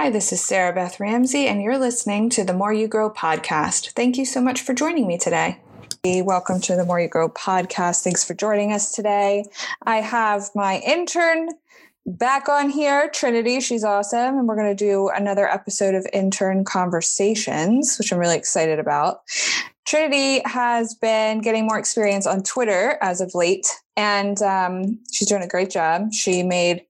Hi, this is Sarah Beth Ramsey, and you're listening to the More You Grow podcast. Thank you so much for joining me today. Welcome to the More You Grow podcast. Thanks for joining us today. I have my intern back on here, Trinity. She's awesome. And we're going to do another episode of Intern Conversations, which I'm really excited about. Trinity has been getting more experience on Twitter as of late, and um, she's doing a great job. She made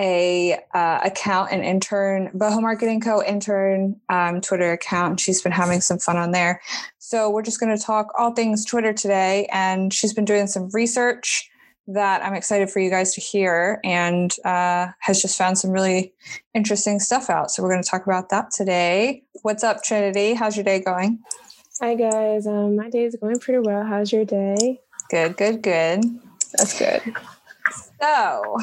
a uh, account, and intern, Boho Marketing Co. intern um, Twitter account. She's been having some fun on there. So we're just going to talk all things Twitter today, and she's been doing some research that I'm excited for you guys to hear, and uh, has just found some really interesting stuff out. So we're going to talk about that today. What's up, Trinity? How's your day going? Hi guys, um, my day is going pretty well. How's your day? Good, good, good. That's good. So,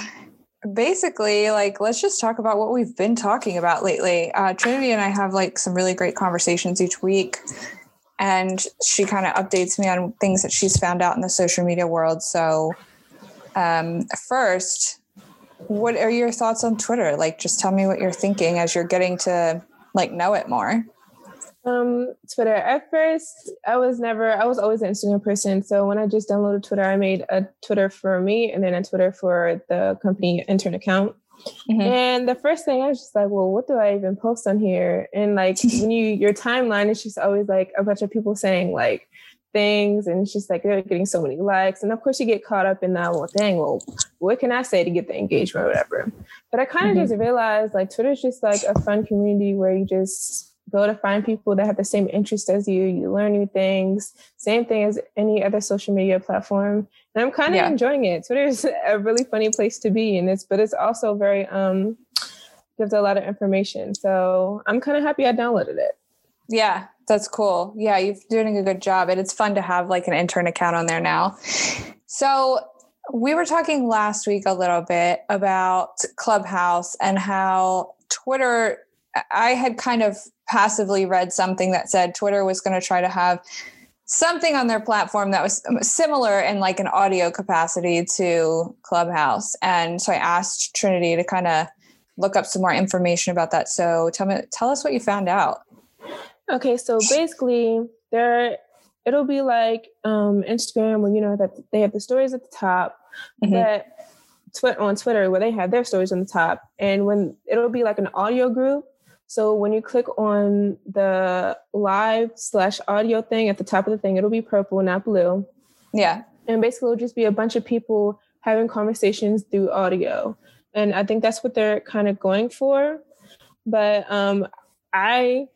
basically, like, let's just talk about what we've been talking about lately. Uh, Trinity and I have like some really great conversations each week, and she kind of updates me on things that she's found out in the social media world. So, um, first, what are your thoughts on Twitter? Like, just tell me what you're thinking as you're getting to like know it more. Um, Twitter. At first, I was never, I was always an Instagram person. So when I just downloaded Twitter, I made a Twitter for me and then a Twitter for the company intern account. Mm-hmm. And the first thing I was just like, well, what do I even post on here? And like when you your timeline is just always like a bunch of people saying like things and it's just like they're getting so many likes. And of course you get caught up in that, well, dang, well, what can I say to get the engagement or whatever? But I kind of mm-hmm. just realized like Twitter's just like a fun community where you just go to find people that have the same interest as you. You learn new things. Same thing as any other social media platform. And I'm kind of yeah. enjoying it. Twitter is a really funny place to be, and it's but it's also very um gives a lot of information. So I'm kind of happy I downloaded it. Yeah, that's cool. Yeah, you're doing a good job, and it's fun to have like an intern account on there now. So we were talking last week a little bit about Clubhouse and how Twitter I had kind of passively read something that said Twitter was going to try to have something on their platform that was similar in like an audio capacity to Clubhouse. And so I asked Trinity to kind of look up some more information about that. So tell me tell us what you found out. Okay, so basically there it'll be like um Instagram where you know that they have the stories at the top, mm-hmm. but on Twitter where they have their stories on the top. And when it'll be like an audio group so when you click on the live slash audio thing at the top of the thing, it'll be purple, not blue. Yeah. And basically it'll just be a bunch of people having conversations through audio. And I think that's what they're kind of going for. But um, I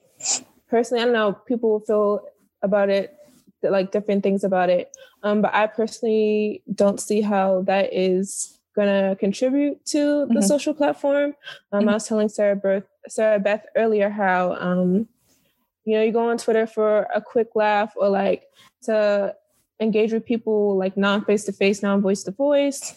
personally, I don't know, people will feel about it like different things about it. Um, but I personally don't see how that is going to contribute to the mm-hmm. social platform. Um, mm-hmm. I was telling Sarah Beth, Sarah Beth earlier how, um, you know, you go on Twitter for a quick laugh or like to engage with people like non face to face, non voice to voice.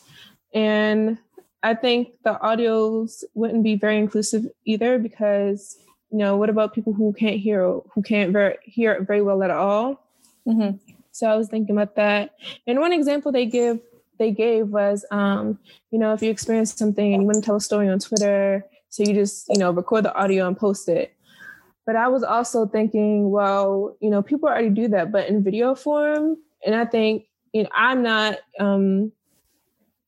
And I think the audios wouldn't be very inclusive either because, you know, what about people who can't hear, who can't very, hear it very well at all? Mm-hmm. So I was thinking about that. And one example they give they gave was, um, you know, if you experience something and you want to tell a story on Twitter, so you just, you know, record the audio and post it. But I was also thinking, well, you know, people already do that, but in video form. And I think, you know, I'm not, um,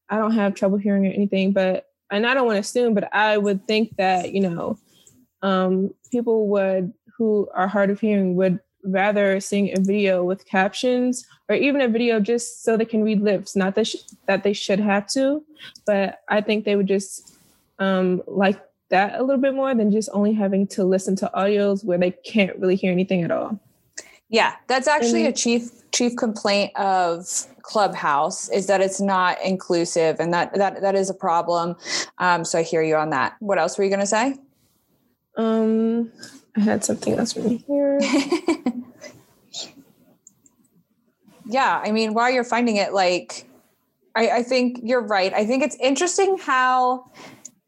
I don't have trouble hearing or anything, but, and I don't want to assume, but I would think that, you know, um, people would, who are hard of hearing would rather seeing a video with captions or even a video just so they can read lips. Not that sh- that they should have to, but I think they would just um, like that a little bit more than just only having to listen to audios where they can't really hear anything at all. Yeah, that's actually a chief chief complaint of Clubhouse is that it's not inclusive, and that that that is a problem. Um, so I hear you on that. What else were you going to say? Um, I had something else from here. yeah, I mean, while you're finding it, like, I, I think you're right. I think it's interesting how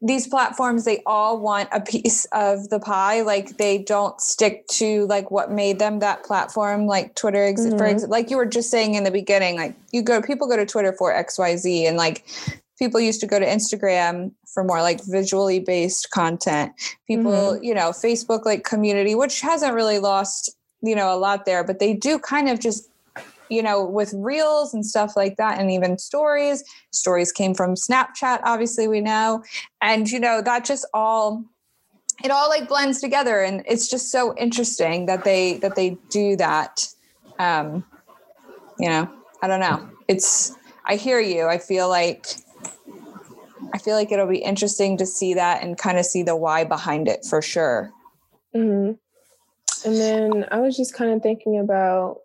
these platforms they all want a piece of the pie like they don't stick to like what made them that platform like twitter mm-hmm. for example like you were just saying in the beginning like you go people go to twitter for xyz and like people used to go to Instagram for more like visually based content. People, mm-hmm. you know, Facebook like community, which hasn't really lost, you know, a lot there, but they do kind of just you know, with reels and stuff like that, and even stories. Stories came from Snapchat, obviously, we know. And, you know, that just all it all like blends together and it's just so interesting that they that they do that um you know i don't know it's i hear you i feel like i feel like it'll be interesting to see that and kind of see the why behind it for sure mm-hmm. and then i was just kind of thinking about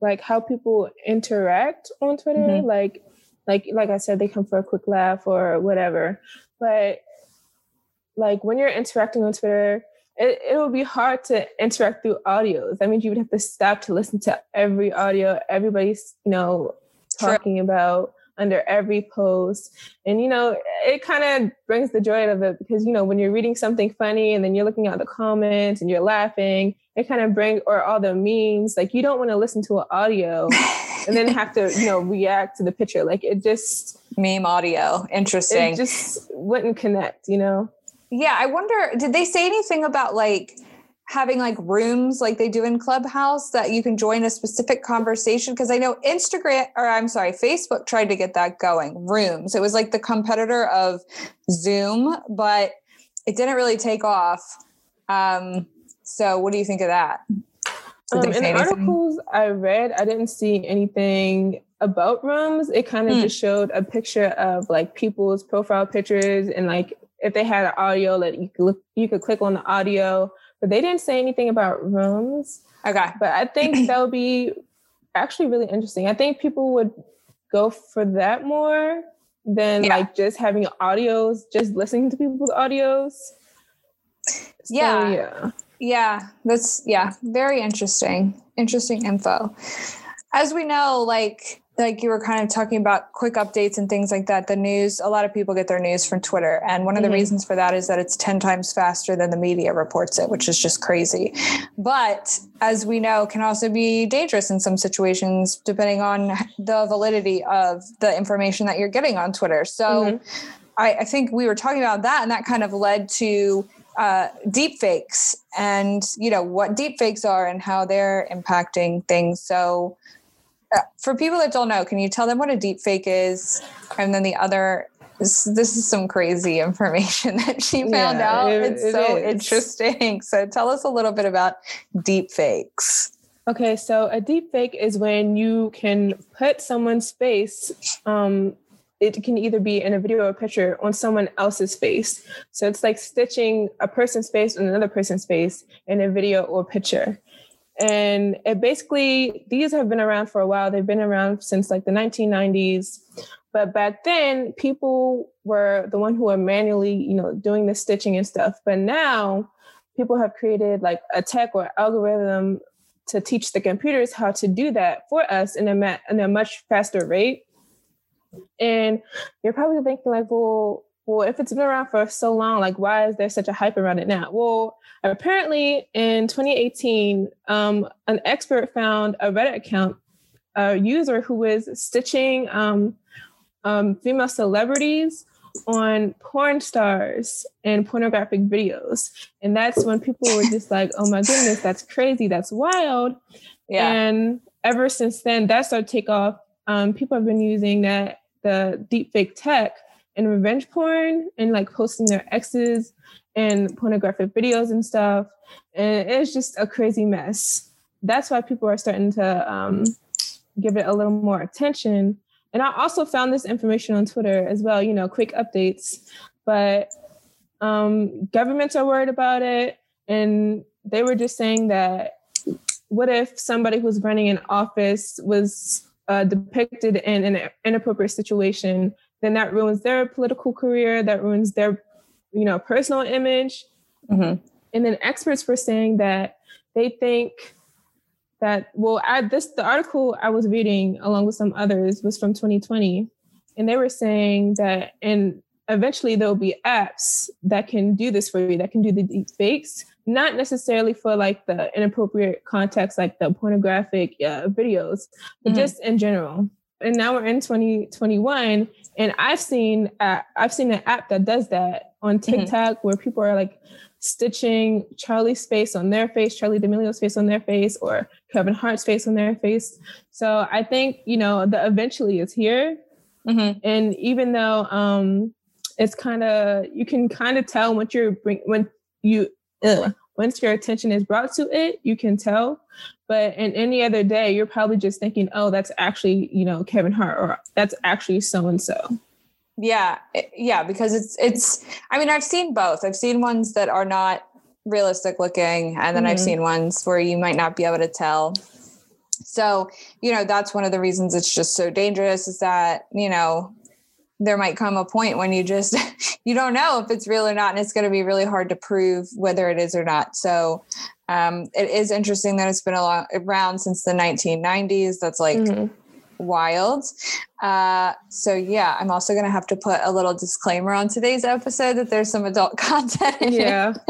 like how people interact on twitter mm-hmm. like like like i said they come for a quick laugh or whatever but like when you're interacting on Twitter, it, it will be hard to interact through audios. That means you would have to stop to listen to every audio everybody's, you know, talking True. about under every post. And, you know, it kind of brings the joy of it because, you know, when you're reading something funny and then you're looking at the comments and you're laughing, it kind of bring or all the memes, like you don't want to listen to an audio and then have to, you know, react to the picture. Like it just meme audio. Interesting. It just wouldn't connect, you know? Yeah, I wonder did they say anything about like having like rooms like they do in Clubhouse that you can join a specific conversation because I know Instagram or I'm sorry, Facebook tried to get that going. Rooms. It was like the competitor of Zoom, but it didn't really take off. Um so what do you think of that? Um, in the articles I read, I didn't see anything about rooms. It kind of mm. just showed a picture of like people's profile pictures and like if they had an audio that you could look, you could click on the audio, but they didn't say anything about rooms. Okay, but I think that would be actually really interesting. I think people would go for that more than yeah. like just having audios, just listening to people's audios. So, yeah. Yeah. Yeah. That's yeah, very interesting. Interesting info. As we know, like like you were kind of talking about quick updates and things like that the news a lot of people get their news from twitter and one of the mm-hmm. reasons for that is that it's 10 times faster than the media reports it which is just crazy but as we know can also be dangerous in some situations depending on the validity of the information that you're getting on twitter so mm-hmm. I, I think we were talking about that and that kind of led to uh, deep fakes and you know what deep fakes are and how they're impacting things so for people that don't know, can you tell them what a deep fake is? And then the other this, this is some crazy information that she found yeah, out. It, it's it so is. interesting. So tell us a little bit about deep fakes. Okay, so a deep fake is when you can put someone's face, um, it can either be in a video or picture on someone else's face. So it's like stitching a person's face on another person's face in a video or picture. And it basically, these have been around for a while. They've been around since like the 1990s. But back then, people were the one who were manually, you know, doing the stitching and stuff. But now, people have created like a tech or algorithm to teach the computers how to do that for us in a, ma- in a much faster rate. And you're probably thinking like, well, well, if it's been around for so long, like why is there such a hype around it now? Well, apparently in 2018, um, an expert found a Reddit account, a user who was stitching um, um, female celebrities on porn stars and pornographic videos. And that's when people were just like, oh my goodness, that's crazy, that's wild. Yeah. And ever since then, that started to take off. Um, people have been using that, the deepfake tech and revenge porn and like posting their exes and pornographic videos and stuff. And it's just a crazy mess. That's why people are starting to um, give it a little more attention. And I also found this information on Twitter as well, you know, quick updates. But um, governments are worried about it. And they were just saying that what if somebody who's running an office was uh, depicted in an inappropriate situation then that ruins their political career, that ruins their, you know, personal image. Mm-hmm. And then experts were saying that they think that well, I, this the article I was reading along with some others was from 2020, and they were saying that and eventually there'll be apps that can do this for you, that can do the deep fakes, not necessarily for like the inappropriate context, like the pornographic uh, videos, but mm-hmm. just in general. And now we're in 2021, And I've seen uh, I've seen an app that does that on mm-hmm. TikTok mm-hmm. where people are like stitching Charli's face on their face, Charli D'Amelio's face on their face, or Kevin Hart's face on their face. So I think you know the eventually is here, mm-hmm. and even though um, it's kind of you can kind of tell once you're bring when you ugh, once your attention is brought to it, you can tell. But in any other day, you're probably just thinking, oh, that's actually, you know, Kevin Hart or that's actually so and so. Yeah. Yeah. Because it's, it's, I mean, I've seen both. I've seen ones that are not realistic looking, and then mm-hmm. I've seen ones where you might not be able to tell. So, you know, that's one of the reasons it's just so dangerous is that, you know, there might come a point when you just you don't know if it's real or not and it's going to be really hard to prove whether it is or not. So um, it is interesting that it's been long, around since the 1990s that's like mm-hmm. wild. Uh, so yeah i'm also going to have to put a little disclaimer on today's episode that there's some adult content yeah.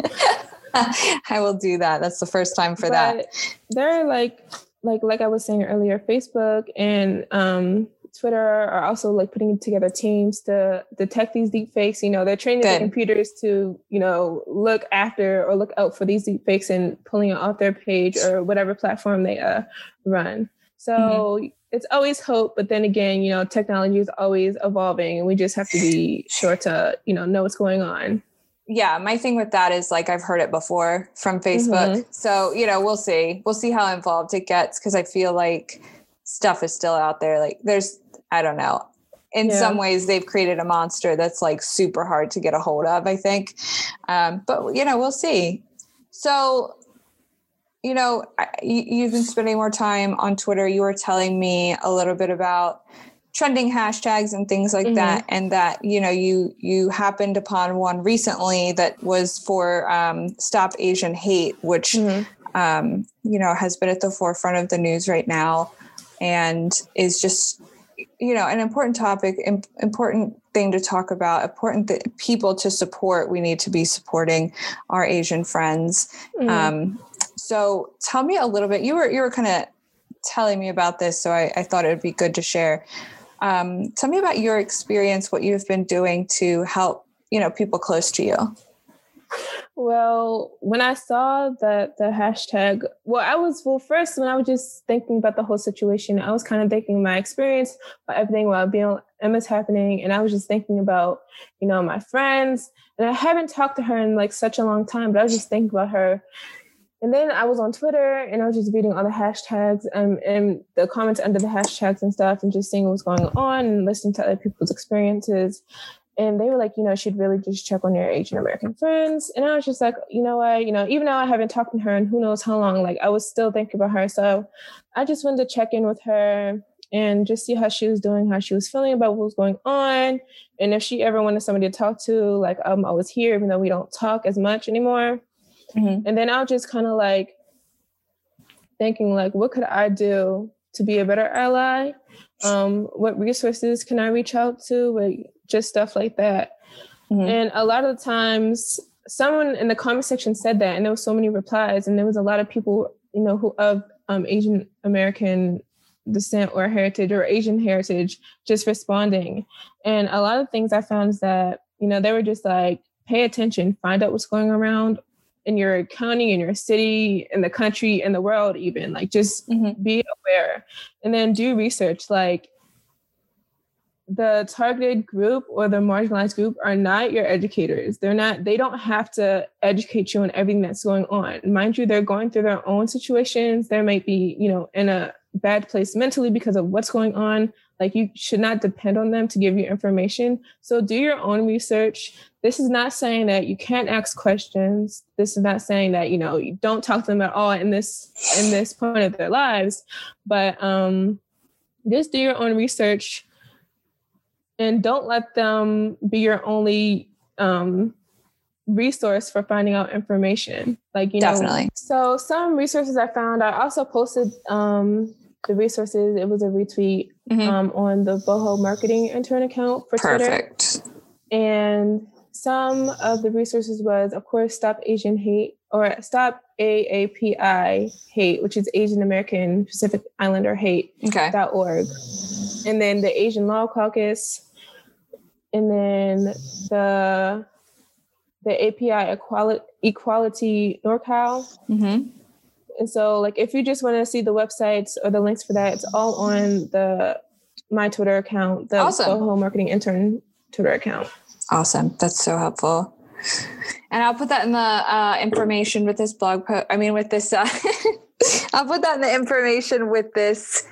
I will do that. That's the first time for but that there are like like like i was saying earlier facebook and um Twitter are also like putting together teams to detect these deep fakes. You know, they're training Good. the computers to, you know, look after or look out for these deep fakes and pulling it off their page or whatever platform they uh, run. So mm-hmm. it's always hope, but then again, you know, technology is always evolving and we just have to be sure to, you know, know what's going on yeah my thing with that is like i've heard it before from facebook mm-hmm. so you know we'll see we'll see how involved it gets because i feel like stuff is still out there like there's I don't know. In yeah. some ways, they've created a monster that's like super hard to get a hold of, I think. Um, but, you know, we'll see. So, you know, you've been spending more time on Twitter. You were telling me a little bit about trending hashtags and things like mm-hmm. that and that you know you you happened upon one recently that was for um, stop asian hate which mm-hmm. um, you know has been at the forefront of the news right now and is just you know an important topic important thing to talk about important th- people to support we need to be supporting our asian friends. Mm. um, so tell me a little bit you were you were kind of telling me about this so I, I, thought it would be good to share. Um, tell me about your experience what you've been doing to help you know people close to you well, when I saw that the hashtag, well, I was well first when I was just thinking about the whole situation, I was kind of thinking my experience, about everything while being Emma's happening, and I was just thinking about you know my friends, and I haven't talked to her in like such a long time, but I was just thinking about her. And then I was on Twitter and I was just reading all the hashtags and, and the comments under the hashtags and stuff and just seeing what was going on and listening to other people's experiences and they were like, you know, she'd really just check on your Asian American friends. And I was just like, you know what, you know, even though I haven't talked to her and who knows how long, like I was still thinking about her. So I just wanted to check in with her and just see how she was doing, how she was feeling about what was going on. And if she ever wanted somebody to talk to, like I'm always here, even though we don't talk as much anymore. Mm-hmm. And then I was just kind of like thinking, like, what could I do to be a better ally? Um, what resources can I reach out to? Like, just stuff like that. Mm-hmm. And a lot of the times, someone in the comment section said that, and there was so many replies, and there was a lot of people, you know, who of um, Asian American descent or heritage or Asian heritage just responding. And a lot of things I found is that, you know, they were just like, pay attention, find out what's going around in your county, in your city, in the country, in the world, even. Like, just mm-hmm. be aware and then do research. Like, the targeted group or the marginalized group are not your educators. They're not, they don't have to educate you on everything that's going on. Mind you, they're going through their own situations. They might be, you know, in a bad place mentally because of what's going on. Like you should not depend on them to give you information. So do your own research. This is not saying that you can't ask questions. This is not saying that, you know, you don't talk to them at all in this in this point of their lives. But um just do your own research and don't let them be your only um, resource for finding out information. Like you definitely. know, so some resources I found. I also posted um, the resources. It was a retweet mm-hmm. um, on the Boho Marketing intern account for Perfect. Twitter. And some of the resources was, of course, Stop Asian Hate or Stop AAPI Hate, which is Asian American Pacific Islander Hate. Okay. And then the Asian Law Caucus, and then the the API equality equality NorCal. Mm-hmm. And so, like, if you just want to see the websites or the links for that, it's all on the my Twitter account, the Awesome. Boho Marketing Intern Twitter account. Awesome. That's so helpful. And I'll put that in the uh, information with this blog post. I mean, with this, uh, I'll put that in the information with this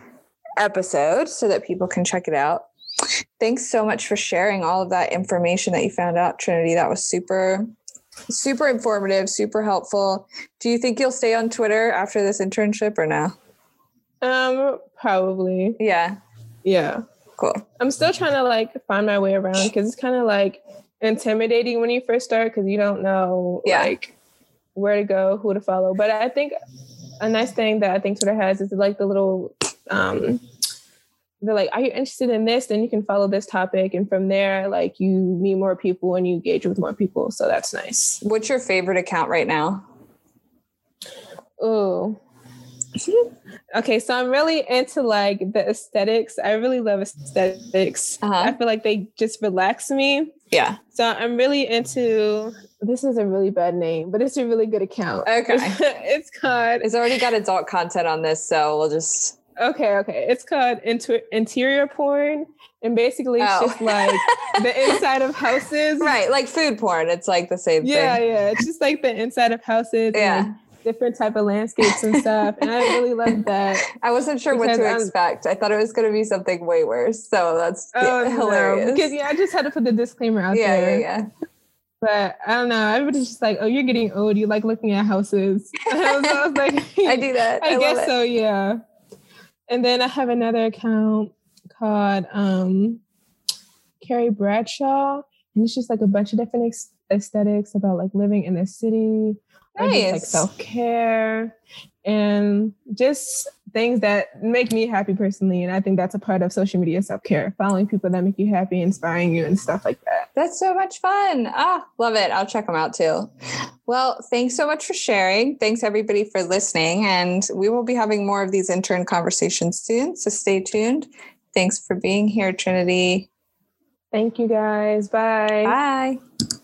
episode so that people can check it out. Thanks so much for sharing all of that information that you found out, Trinity. That was super, super informative, super helpful. Do you think you'll stay on Twitter after this internship or no? Um, probably, Yeah, yeah. cool. I'm still trying to like find my way around because it's kind of like intimidating when you first start because you don't know Yeah. like where to go, who to follow. But I think a nice thing that I think Twitter has is like the little um they're like, are you interested in this? Then you can follow this topic. And from there, like you meet more people and you engage with more people. So that's nice. What's your favorite account right now? Oh. Okay, so I'm really into like the aesthetics. I really love aesthetics. Uh-huh. I feel like they just relax me. Yeah. So I'm really into this is a really bad name, but it's a really good account. Okay. it's called It's already got adult content on this, so we'll just okay, okay. It's called inter- interior porn. And basically it's Oh. just like the inside of houses. right, like food porn. It's like the same Yeah, thing. yeah. Yeah. It's just like the inside of houses Yeah. and different type of landscapes and stuff. And I really love that. I wasn't sure what to I'm- um, expect. I thought it was going to be something way worse. So that's Oh, hilarious. No. Because yeah, I just had to put the disclaimer out yeah, there. yeah, yeah. yeah But I don't know. Everybody's just like, "Oh, you're getting old. You like looking at houses." so I was like, I do that. I, love guess so, yeah. And then I have another account called um, Carrie Bradshaw, and it's just like a bunch of different aesthetics about like living in the city, or just like self care, and just things that make me happy personally. And I think that's a part of social media self care: following people that make you happy, inspiring you, and stuff like that. That's so much fun. Ah, love it. I'll check them out too. Well, thanks so much for sharing. Thanks everybody for listening. And we will be having more of these intern conversations soon. So stay tuned. Thanks for being here, Trinity. Thank you guys. Bye. Bye.